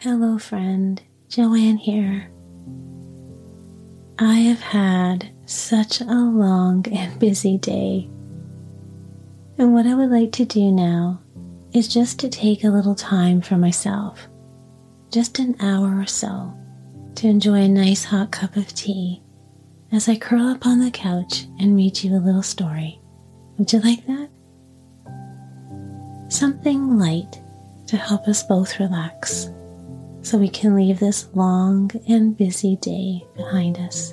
Hello, friend. Joanne here. I have had such a long and busy day. And what I would like to do now is just to take a little time for myself, just an hour or so, to enjoy a nice hot cup of tea as I curl up on the couch and read you a little story. Would you like that? Something light to help us both relax so we can leave this long and busy day behind us.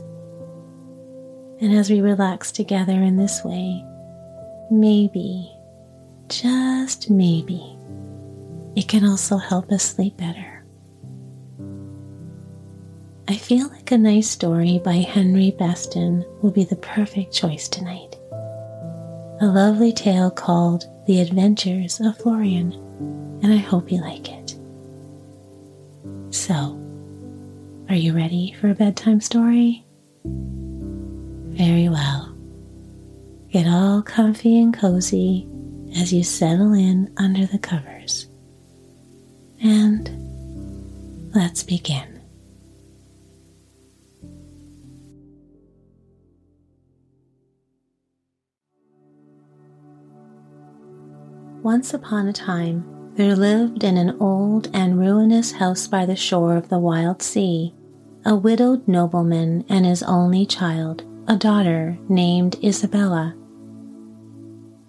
And as we relax together in this way, maybe, just maybe, it can also help us sleep better. I feel like a nice story by Henry Beston will be the perfect choice tonight. A lovely tale called The Adventures of Florian, and I hope you like it. So, are you ready for a bedtime story? Very well. Get all comfy and cozy as you settle in under the covers. And let's begin. Once upon a time, there lived in an old and ruinous house by the shore of the wild sea a widowed nobleman and his only child, a daughter named Isabella.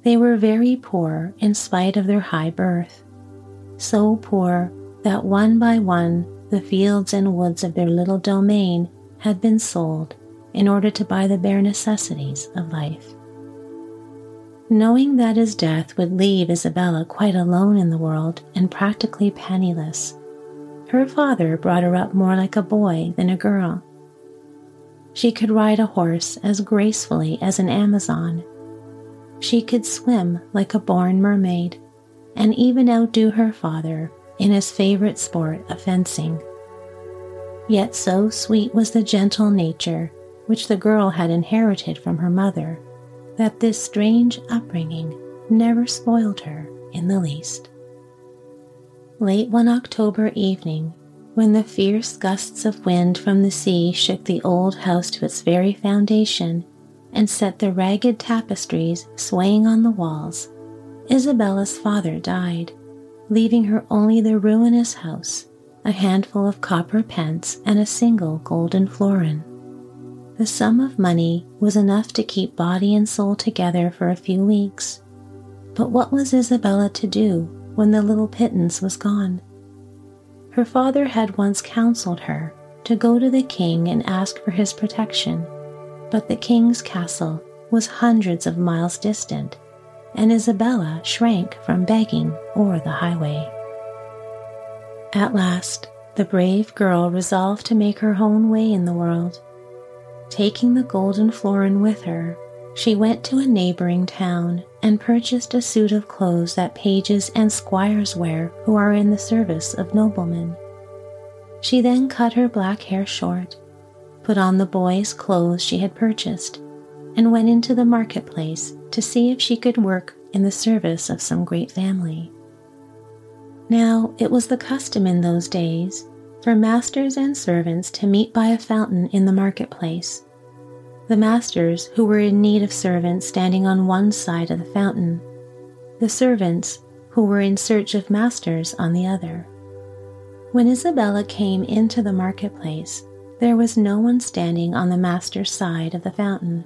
They were very poor in spite of their high birth, so poor that one by one the fields and woods of their little domain had been sold in order to buy the bare necessities of life. Knowing that his death would leave Isabella quite alone in the world and practically penniless, her father brought her up more like a boy than a girl. She could ride a horse as gracefully as an Amazon. She could swim like a born mermaid, and even outdo her father in his favorite sport of fencing. Yet so sweet was the gentle nature which the girl had inherited from her mother that this strange upbringing never spoiled her in the least. Late one October evening, when the fierce gusts of wind from the sea shook the old house to its very foundation and set the ragged tapestries swaying on the walls, Isabella's father died, leaving her only the ruinous house, a handful of copper pence, and a single golden florin. The sum of money was enough to keep body and soul together for a few weeks. But what was Isabella to do when the little pittance was gone? Her father had once counseled her to go to the king and ask for his protection, but the king's castle was hundreds of miles distant, and Isabella shrank from begging or the highway. At last, the brave girl resolved to make her own way in the world Taking the golden florin with her, she went to a neighboring town and purchased a suit of clothes that pages and squires wear who are in the service of noblemen. She then cut her black hair short, put on the boy's clothes she had purchased, and went into the marketplace to see if she could work in the service of some great family. Now, it was the custom in those days for masters and servants to meet by a fountain in the marketplace. The masters who were in need of servants standing on one side of the fountain, the servants who were in search of masters on the other. When Isabella came into the marketplace, there was no one standing on the master's side of the fountain,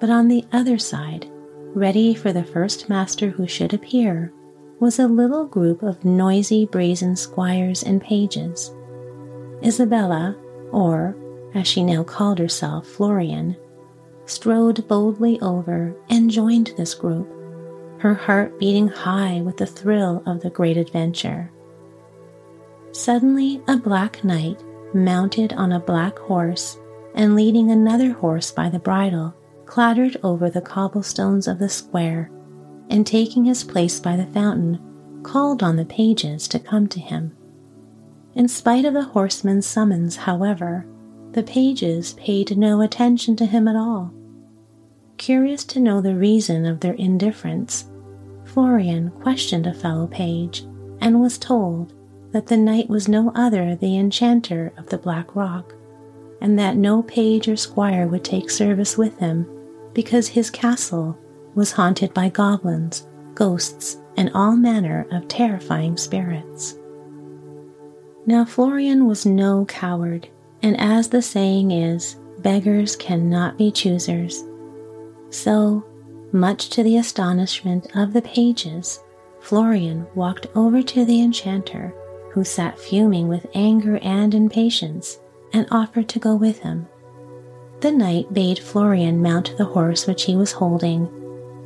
but on the other side, ready for the first master who should appear, was a little group of noisy brazen squires and pages Isabella, or as she now called herself, Florian, strode boldly over and joined this group, her heart beating high with the thrill of the great adventure. Suddenly, a black knight, mounted on a black horse and leading another horse by the bridle, clattered over the cobblestones of the square and taking his place by the fountain, called on the pages to come to him. In spite of the horseman's summons, however, the pages paid no attention to him at all. Curious to know the reason of their indifference, Florian questioned a fellow page and was told that the knight was no other than the enchanter of the Black Rock, and that no page or squire would take service with him because his castle was haunted by goblins, ghosts, and all manner of terrifying spirits. Now Florian was no coward, and as the saying is, beggars cannot be choosers. So, much to the astonishment of the pages, Florian walked over to the enchanter, who sat fuming with anger and impatience, and offered to go with him. The knight bade Florian mount the horse which he was holding,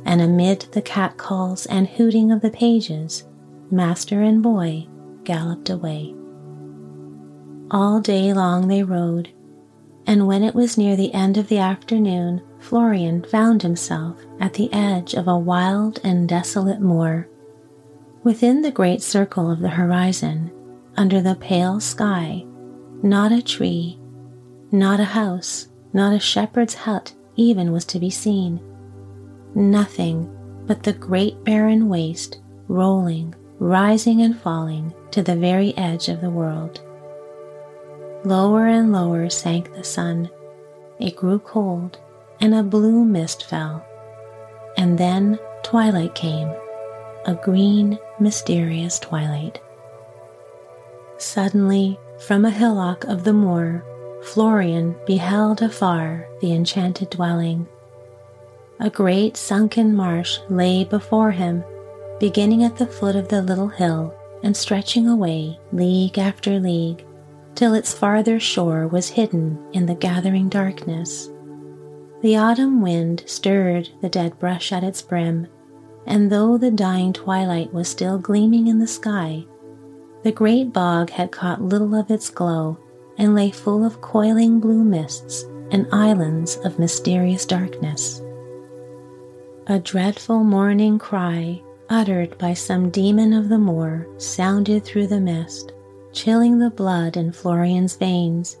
and amid the catcalls and hooting of the pages, master and boy galloped away. All day long they rode, and when it was near the end of the afternoon, Florian found himself at the edge of a wild and desolate moor. Within the great circle of the horizon, under the pale sky, not a tree, not a house, not a shepherd's hut even was to be seen. Nothing but the great barren waste, rolling, rising, and falling to the very edge of the world. Lower and lower sank the sun. It grew cold, and a blue mist fell. And then twilight came, a green, mysterious twilight. Suddenly, from a hillock of the moor, Florian beheld afar the enchanted dwelling. A great sunken marsh lay before him, beginning at the foot of the little hill and stretching away league after league till its farther shore was hidden in the gathering darkness. The autumn wind stirred the dead brush at its brim, and though the dying twilight was still gleaming in the sky, the great bog had caught little of its glow and lay full of coiling blue mists and islands of mysterious darkness. A dreadful mourning cry, uttered by some demon of the moor, sounded through the mist chilling the blood in Florian's veins,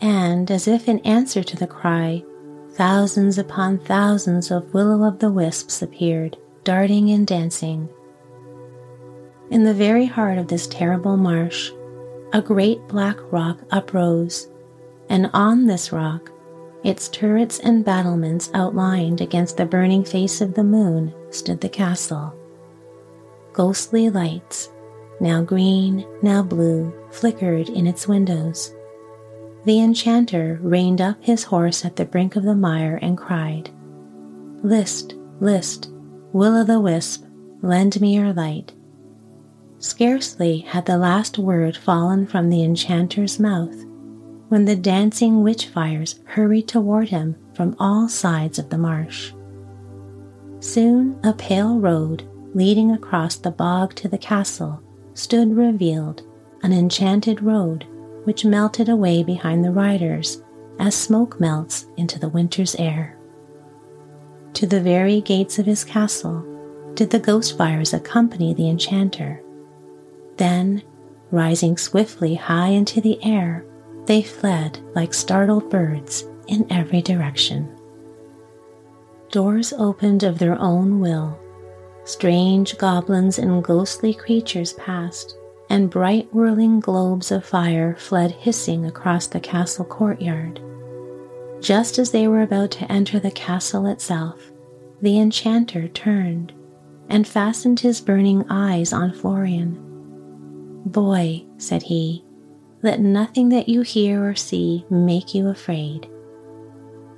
and as if in answer to the cry, thousands upon thousands of will o' the wisps appeared, darting and dancing. In the very heart of this terrible marsh, a great black rock uprose, and on this rock, its turrets and battlements outlined against the burning face of the moon, stood the castle. Ghostly lights now green, now blue, flickered in its windows. The enchanter reined up his horse at the brink of the mire and cried, List, list, will o' the wisp, lend me your light. Scarcely had the last word fallen from the enchanter's mouth when the dancing witch fires hurried toward him from all sides of the marsh. Soon a pale road leading across the bog to the castle stood revealed an enchanted road which melted away behind the riders as smoke melts into the winter's air. To the very gates of his castle did the ghost fires accompany the enchanter. Then, rising swiftly high into the air, they fled like startled birds in every direction. Doors opened of their own will Strange goblins and ghostly creatures passed, and bright whirling globes of fire fled hissing across the castle courtyard. Just as they were about to enter the castle itself, the enchanter turned and fastened his burning eyes on Florian. Boy, said he, let nothing that you hear or see make you afraid.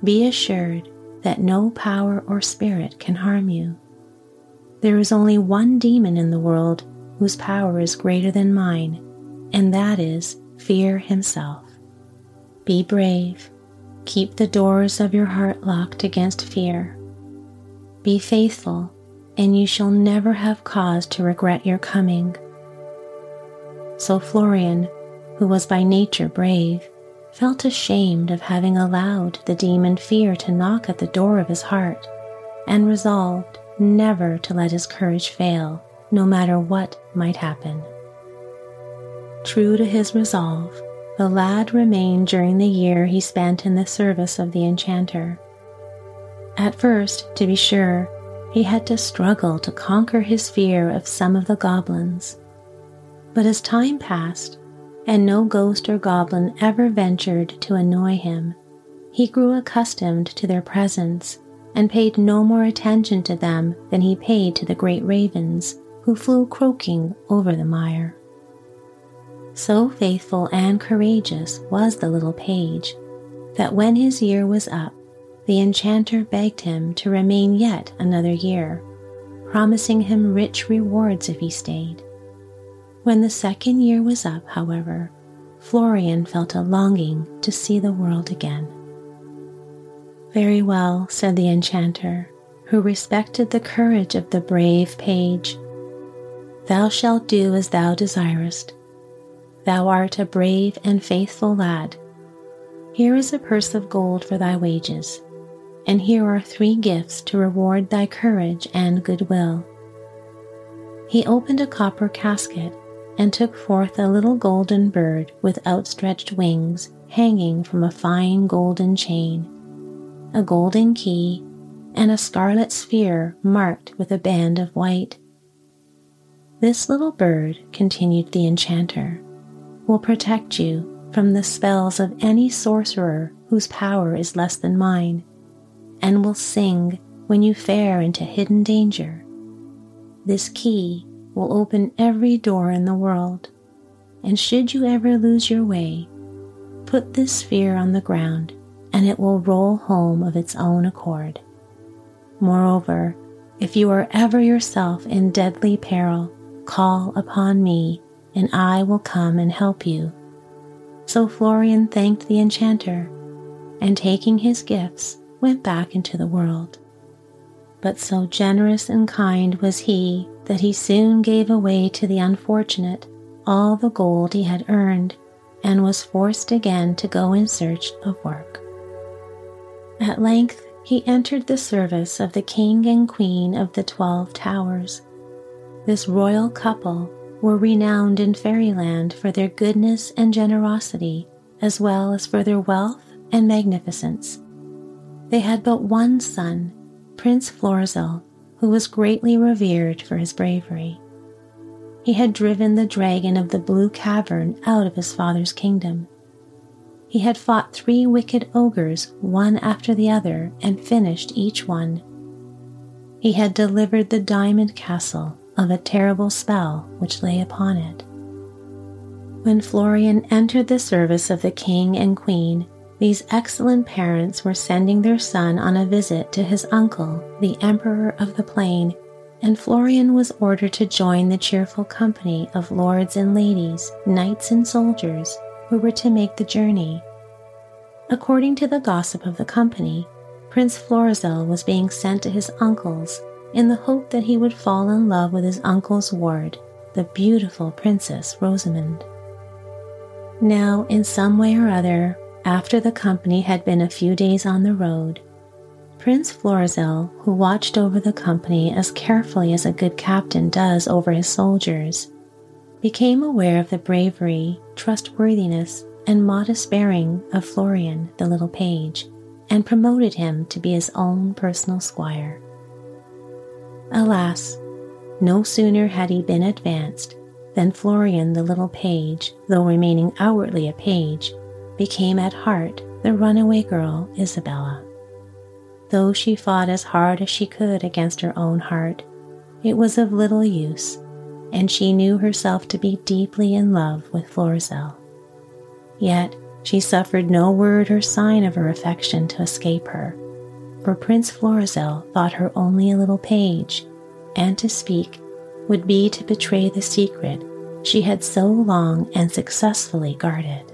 Be assured that no power or spirit can harm you. There is only one demon in the world whose power is greater than mine, and that is fear himself. Be brave. Keep the doors of your heart locked against fear. Be faithful, and you shall never have cause to regret your coming. So Florian, who was by nature brave, felt ashamed of having allowed the demon fear to knock at the door of his heart, and resolved never to let his courage fail, no matter what might happen. True to his resolve, the lad remained during the year he spent in the service of the enchanter. At first, to be sure, he had to struggle to conquer his fear of some of the goblins. But as time passed, and no ghost or goblin ever ventured to annoy him, he grew accustomed to their presence and paid no more attention to them than he paid to the great ravens who flew croaking over the mire. So faithful and courageous was the little page that when his year was up, the enchanter begged him to remain yet another year, promising him rich rewards if he stayed. When the second year was up, however, Florian felt a longing to see the world again. Very well, said the enchanter, who respected the courage of the brave page. Thou shalt do as thou desirest. Thou art a brave and faithful lad. Here is a purse of gold for thy wages, and here are three gifts to reward thy courage and goodwill. He opened a copper casket and took forth a little golden bird with outstretched wings hanging from a fine golden chain, a golden key, and a scarlet sphere marked with a band of white. This little bird, continued the enchanter, will protect you from the spells of any sorcerer whose power is less than mine, and will sing when you fare into hidden danger. This key will open every door in the world. And should you ever lose your way, put this sphere on the ground and it will roll home of its own accord. Moreover, if you are ever yourself in deadly peril, call upon me and I will come and help you. So Florian thanked the enchanter and taking his gifts went back into the world. But so generous and kind was he that he soon gave away to the unfortunate all the gold he had earned and was forced again to go in search of work. At length he entered the service of the king and queen of the Twelve Towers. This royal couple were renowned in fairyland for their goodness and generosity, as well as for their wealth and magnificence. They had but one son, Prince Florizel, who was greatly revered for his bravery. He had driven the dragon of the blue cavern out of his father's kingdom. He had fought three wicked ogres one after the other and finished each one. He had delivered the diamond castle of a terrible spell which lay upon it. When Florian entered the service of the king and queen, these excellent parents were sending their son on a visit to his uncle, the Emperor of the Plain, and Florian was ordered to join the cheerful company of lords and ladies, knights and soldiers who were to make the journey. According to the gossip of the company, Prince Florizel was being sent to his uncle's in the hope that he would fall in love with his uncle's ward, the beautiful Princess Rosamond. Now, in some way or other, after the company had been a few days on the road, Prince Florizel, who watched over the company as carefully as a good captain does over his soldiers, became aware of the bravery, trustworthiness, and modest bearing of Florian, the little page, and promoted him to be his own personal squire. Alas, no sooner had he been advanced than Florian, the little page, though remaining outwardly a page, became at heart the runaway girl Isabella. Though she fought as hard as she could against her own heart, it was of little use, and she knew herself to be deeply in love with Florizel. Yet she suffered no word or sign of her affection to escape her, for Prince Florizel thought her only a little page, and to speak would be to betray the secret she had so long and successfully guarded.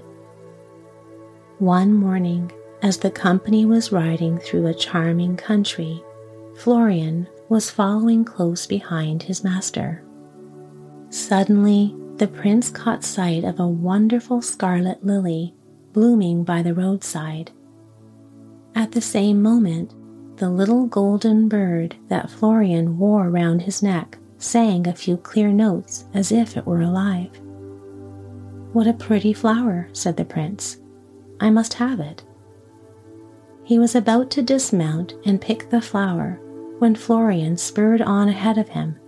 One morning, as the company was riding through a charming country, Florian was following close behind his master. Suddenly, the prince caught sight of a wonderful scarlet lily blooming by the roadside. At the same moment, the little golden bird that Florian wore round his neck sang a few clear notes as if it were alive. What a pretty flower, said the prince. I must have it. He was about to dismount and pick the flower when Florian spurred on ahead of him,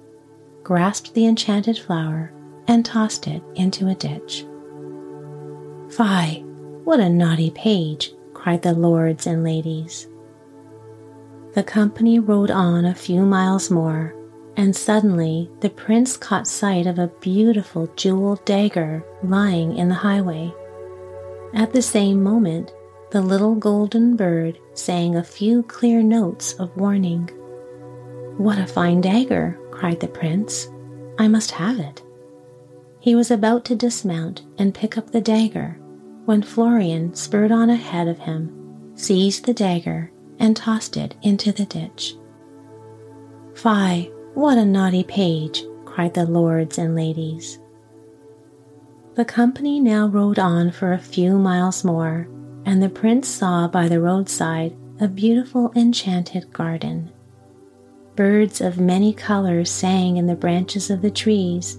grasped the enchanted flower, and tossed it into a ditch. Fie, what a naughty page, cried the lords and ladies. The company rode on a few miles more, and suddenly the prince caught sight of a beautiful jeweled dagger lying in the highway. At the same moment, the little golden bird sang a few clear notes of warning. What a fine dagger! Cried the prince. I must have it. He was about to dismount and pick up the dagger when Florian spurred on ahead of him, seized the dagger, and tossed it into the ditch. Fie, what a naughty page! cried the lords and ladies. The company now rode on for a few miles more, and the prince saw by the roadside a beautiful enchanted garden. Birds of many colors sang in the branches of the trees.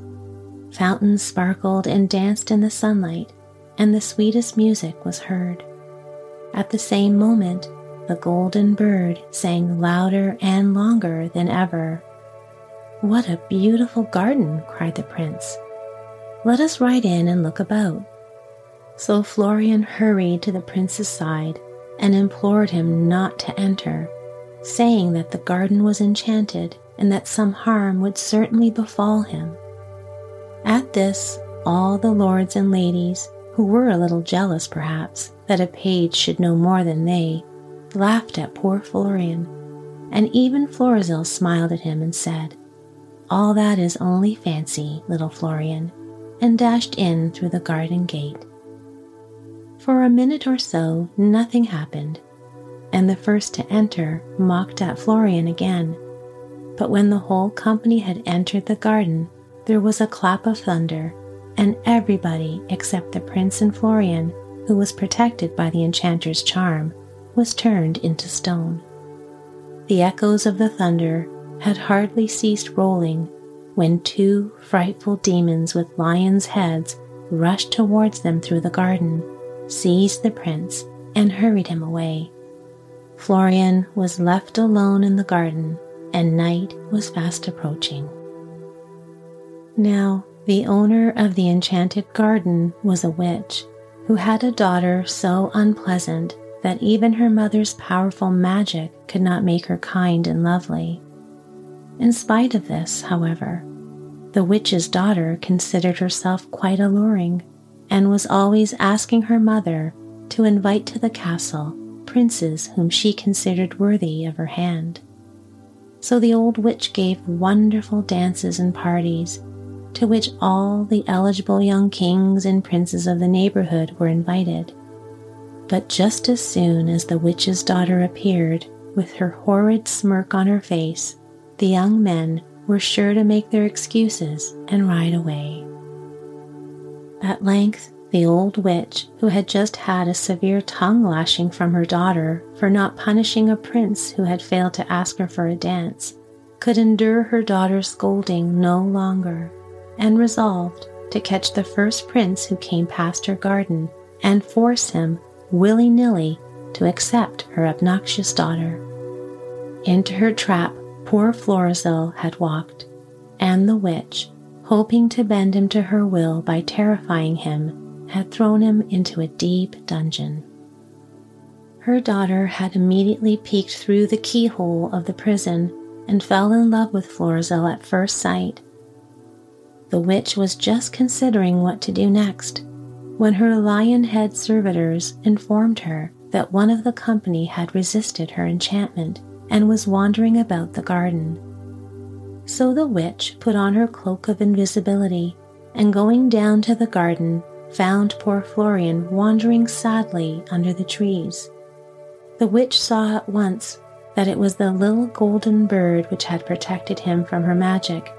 Fountains sparkled and danced in the sunlight, and the sweetest music was heard. At the same moment, the golden bird sang louder and longer than ever. What a beautiful garden! cried the prince. Let us ride in and look about. So Florian hurried to the prince's side and implored him not to enter saying that the garden was enchanted and that some harm would certainly befall him. At this, all the lords and ladies, who were a little jealous perhaps that a page should know more than they, laughed at poor Florian, and even Florizel smiled at him and said, All that is only fancy, little Florian, and dashed in through the garden gate. For a minute or so, nothing happened and the first to enter mocked at Florian again. But when the whole company had entered the garden, there was a clap of thunder, and everybody except the prince and Florian, who was protected by the enchanter's charm, was turned into stone. The echoes of the thunder had hardly ceased rolling when two frightful demons with lions' heads rushed towards them through the garden, seized the prince, and hurried him away. Florian was left alone in the garden, and night was fast approaching. Now, the owner of the enchanted garden was a witch who had a daughter so unpleasant that even her mother's powerful magic could not make her kind and lovely. In spite of this, however, the witch's daughter considered herself quite alluring and was always asking her mother to invite to the castle princes whom she considered worthy of her hand. So the old witch gave wonderful dances and parties, to which all the eligible young kings and princes of the neighborhood were invited. But just as soon as the witch's daughter appeared, with her horrid smirk on her face, the young men were sure to make their excuses and ride away. At length, the old witch, who had just had a severe tongue lashing from her daughter for not punishing a prince who had failed to ask her for a dance, could endure her daughter's scolding no longer, and resolved to catch the first prince who came past her garden and force him, willy nilly, to accept her obnoxious daughter. Into her trap poor Florizel had walked, and the witch, hoping to bend him to her will by terrifying him, had thrown him into a deep dungeon. Her daughter had immediately peeked through the keyhole of the prison and fell in love with Florizel at first sight. The witch was just considering what to do next when her lion head servitors informed her that one of the company had resisted her enchantment and was wandering about the garden. So the witch put on her cloak of invisibility and going down to the garden found poor Florian wandering sadly under the trees. The witch saw at once that it was the little golden bird which had protected him from her magic,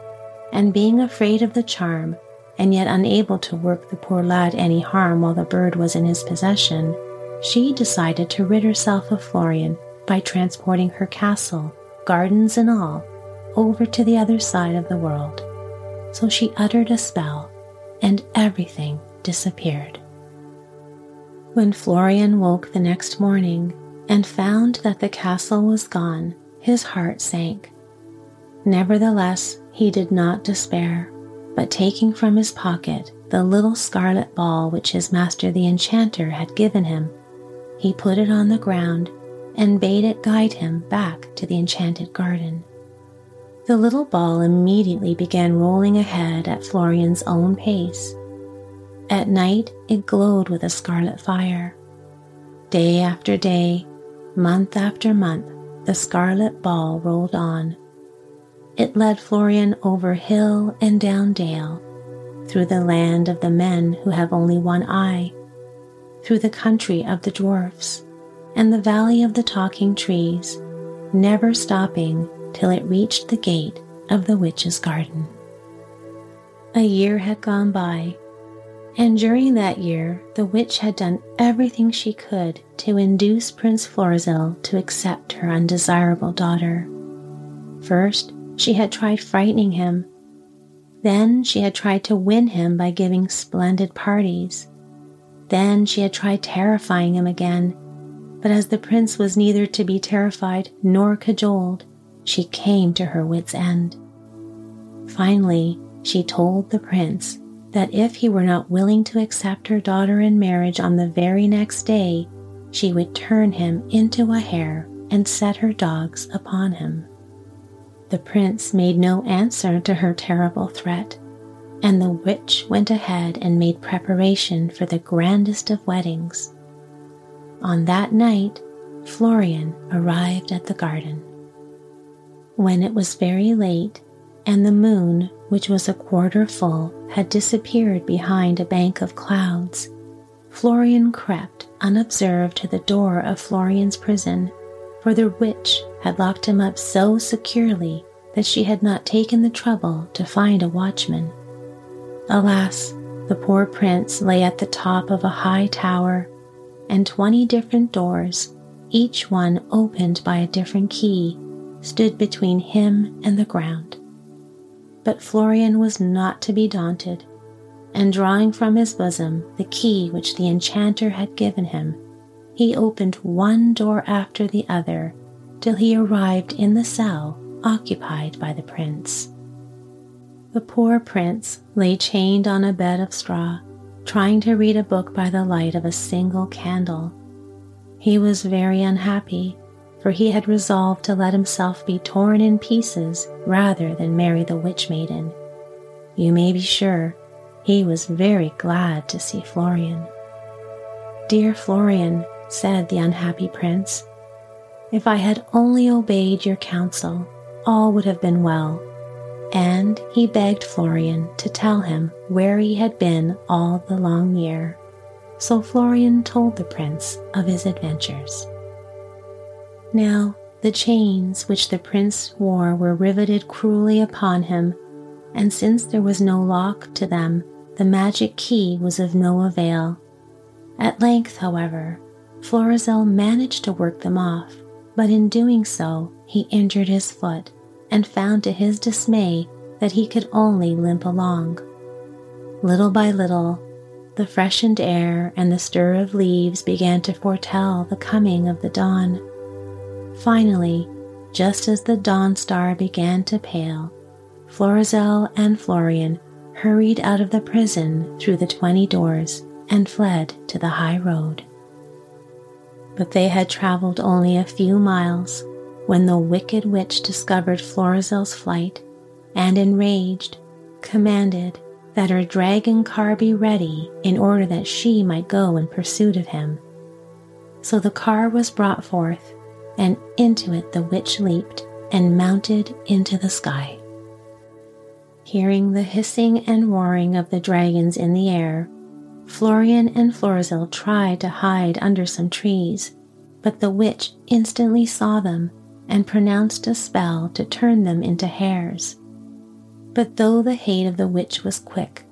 and being afraid of the charm, and yet unable to work the poor lad any harm while the bird was in his possession, she decided to rid herself of Florian by transporting her castle, gardens and all, over to the other side of the world. So she uttered a spell, and everything disappeared. When Florian woke the next morning and found that the castle was gone, his heart sank. Nevertheless, he did not despair, but taking from his pocket the little scarlet ball which his master the enchanter had given him, he put it on the ground and bade it guide him back to the enchanted garden. The little ball immediately began rolling ahead at Florian's own pace. At night, it glowed with a scarlet fire. Day after day, month after month, the scarlet ball rolled on. It led Florian over hill and down dale, through the land of the men who have only one eye, through the country of the dwarfs, and the valley of the talking trees, never stopping till it reached the gate of the witch's garden. A year had gone by, and during that year the witch had done everything she could to induce Prince Florizel to accept her undesirable daughter. First, she had tried frightening him. Then she had tried to win him by giving splendid parties. Then she had tried terrifying him again, but as the prince was neither to be terrified nor cajoled, she came to her wits' end. Finally, she told the prince that if he were not willing to accept her daughter in marriage on the very next day, she would turn him into a hare and set her dogs upon him. The prince made no answer to her terrible threat, and the witch went ahead and made preparation for the grandest of weddings. On that night, Florian arrived at the garden. When it was very late, and the moon, which was a quarter full, had disappeared behind a bank of clouds, Florian crept unobserved to the door of Florian's prison, for the witch had locked him up so securely that she had not taken the trouble to find a watchman. Alas, the poor prince lay at the top of a high tower, and twenty different doors, each one opened by a different key, stood between him and the ground. But Florian was not to be daunted and drawing from his bosom the key which the enchanter had given him, he opened one door after the other till he arrived in the cell occupied by the prince. The poor prince lay chained on a bed of straw, trying to read a book by the light of a single candle. He was very unhappy, for he had resolved to let himself be torn in pieces rather than marry the witch maiden. You may be sure he was very glad to see Florian. Dear Florian, said the unhappy prince, if I had only obeyed your counsel, all would have been well. And he begged Florian to tell him where he had been all the long year. So Florian told the prince of his adventures. Now, the chains which the prince wore were riveted cruelly upon him, and since there was no lock to them, the magic key was of no avail. At length, however, Florizel managed to work them off, but in doing so, he injured his foot and found to his dismay that he could only limp along. Little by little, the freshened air and the stir of leaves began to foretell the coming of the dawn. Finally, just as the dawn star began to pale, Florizel and Florian hurried out of the prison through the twenty doors and fled to the high road. But they had traveled only a few miles when the wicked witch discovered Florizel's flight and, enraged, commanded that her dragon car be ready in order that she might go in pursuit of him. So the car was brought forth, and into it the witch leaped and mounted into the sky. Hearing the hissing and roaring of the dragons in the air, Florian and Florizel tried to hide under some trees, but the witch instantly saw them and pronounced a spell to turn them into hares. But though the hate of the witch was quick,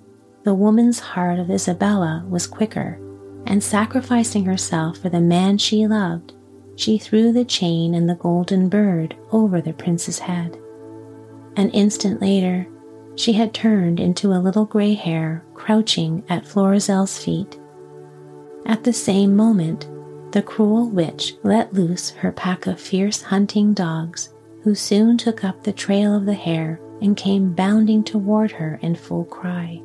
the woman's heart of Isabella was quicker, and sacrificing herself for the man she loved, she threw the chain and the golden bird over the prince's head. An instant later, she had turned into a little gray hare crouching at Florizel's feet. At the same moment, the cruel witch let loose her pack of fierce hunting dogs, who soon took up the trail of the hare and came bounding toward her in full cry.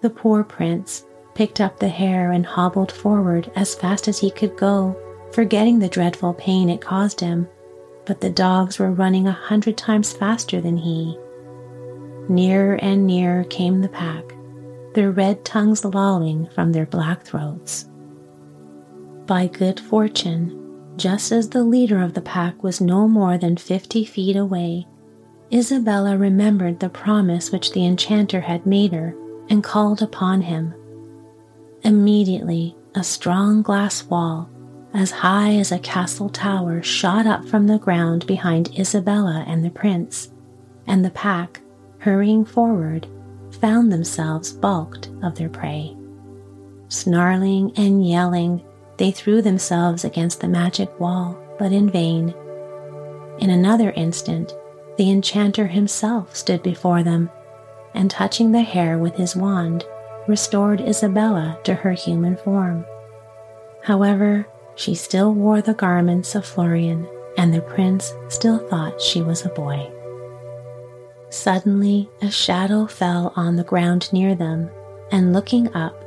The poor prince picked up the hare and hobbled forward as fast as he could go, forgetting the dreadful pain it caused him. But the dogs were running a hundred times faster than he. Nearer and nearer came the pack, their red tongues lolling from their black throats. By good fortune, just as the leader of the pack was no more than fifty feet away, Isabella remembered the promise which the enchanter had made her and called upon him. Immediately, a strong glass wall, as high as a castle tower, shot up from the ground behind Isabella and the prince, and the pack, hurrying forward, found themselves balked of their prey. Snarling and yelling, they threw themselves against the magic wall, but in vain. In another instant, the enchanter himself stood before them, and touching the hare with his wand, restored Isabella to her human form. However, she still wore the garments of Florian, and the prince still thought she was a boy. Suddenly, a shadow fell on the ground near them, and looking up,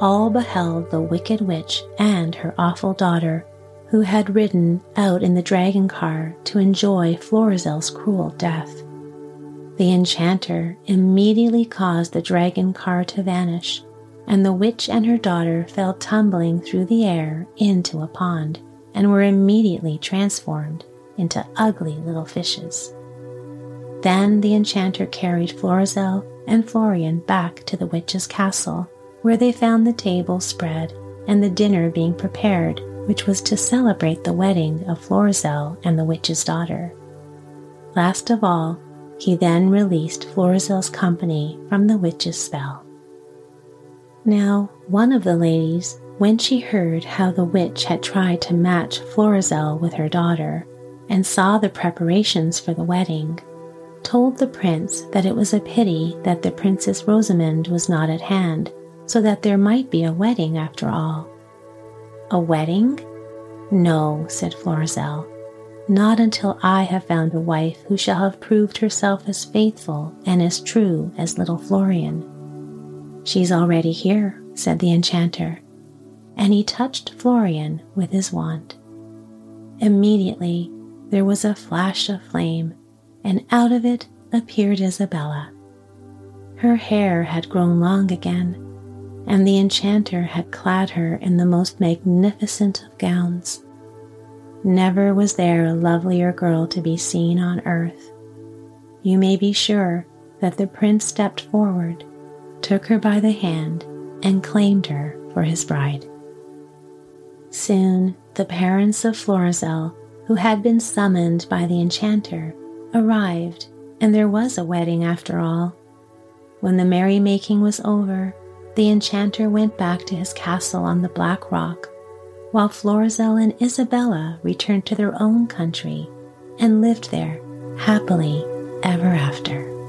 all beheld the wicked witch and her awful daughter who had ridden out in the dragon car to enjoy Florizel's cruel death. The enchanter immediately caused the dragon car to vanish, and the witch and her daughter fell tumbling through the air into a pond and were immediately transformed into ugly little fishes. Then the enchanter carried Florizel and Florian back to the witch's castle, where they found the table spread and the dinner being prepared which was to celebrate the wedding of Florizel and the witch's daughter. Last of all, he then released Florizel's company from the witch's spell. Now, one of the ladies, when she heard how the witch had tried to match Florizel with her daughter and saw the preparations for the wedding, told the prince that it was a pity that the Princess Rosamond was not at hand, so that there might be a wedding after all. A wedding? No, said Florizel, not until I have found a wife who shall have proved herself as faithful and as true as little Florian. She's already here, said the enchanter, and he touched Florian with his wand. Immediately there was a flash of flame, and out of it appeared Isabella. Her hair had grown long again, and the enchanter had clad her in the most magnificent of gowns. Never was there a lovelier girl to be seen on earth. You may be sure that the prince stepped forward, took her by the hand, and claimed her for his bride. Soon the parents of Florizel, who had been summoned by the enchanter, arrived, and there was a wedding after all. When the merrymaking was over, the enchanter went back to his castle on the Black Rock, while Florizel and Isabella returned to their own country and lived there happily ever after.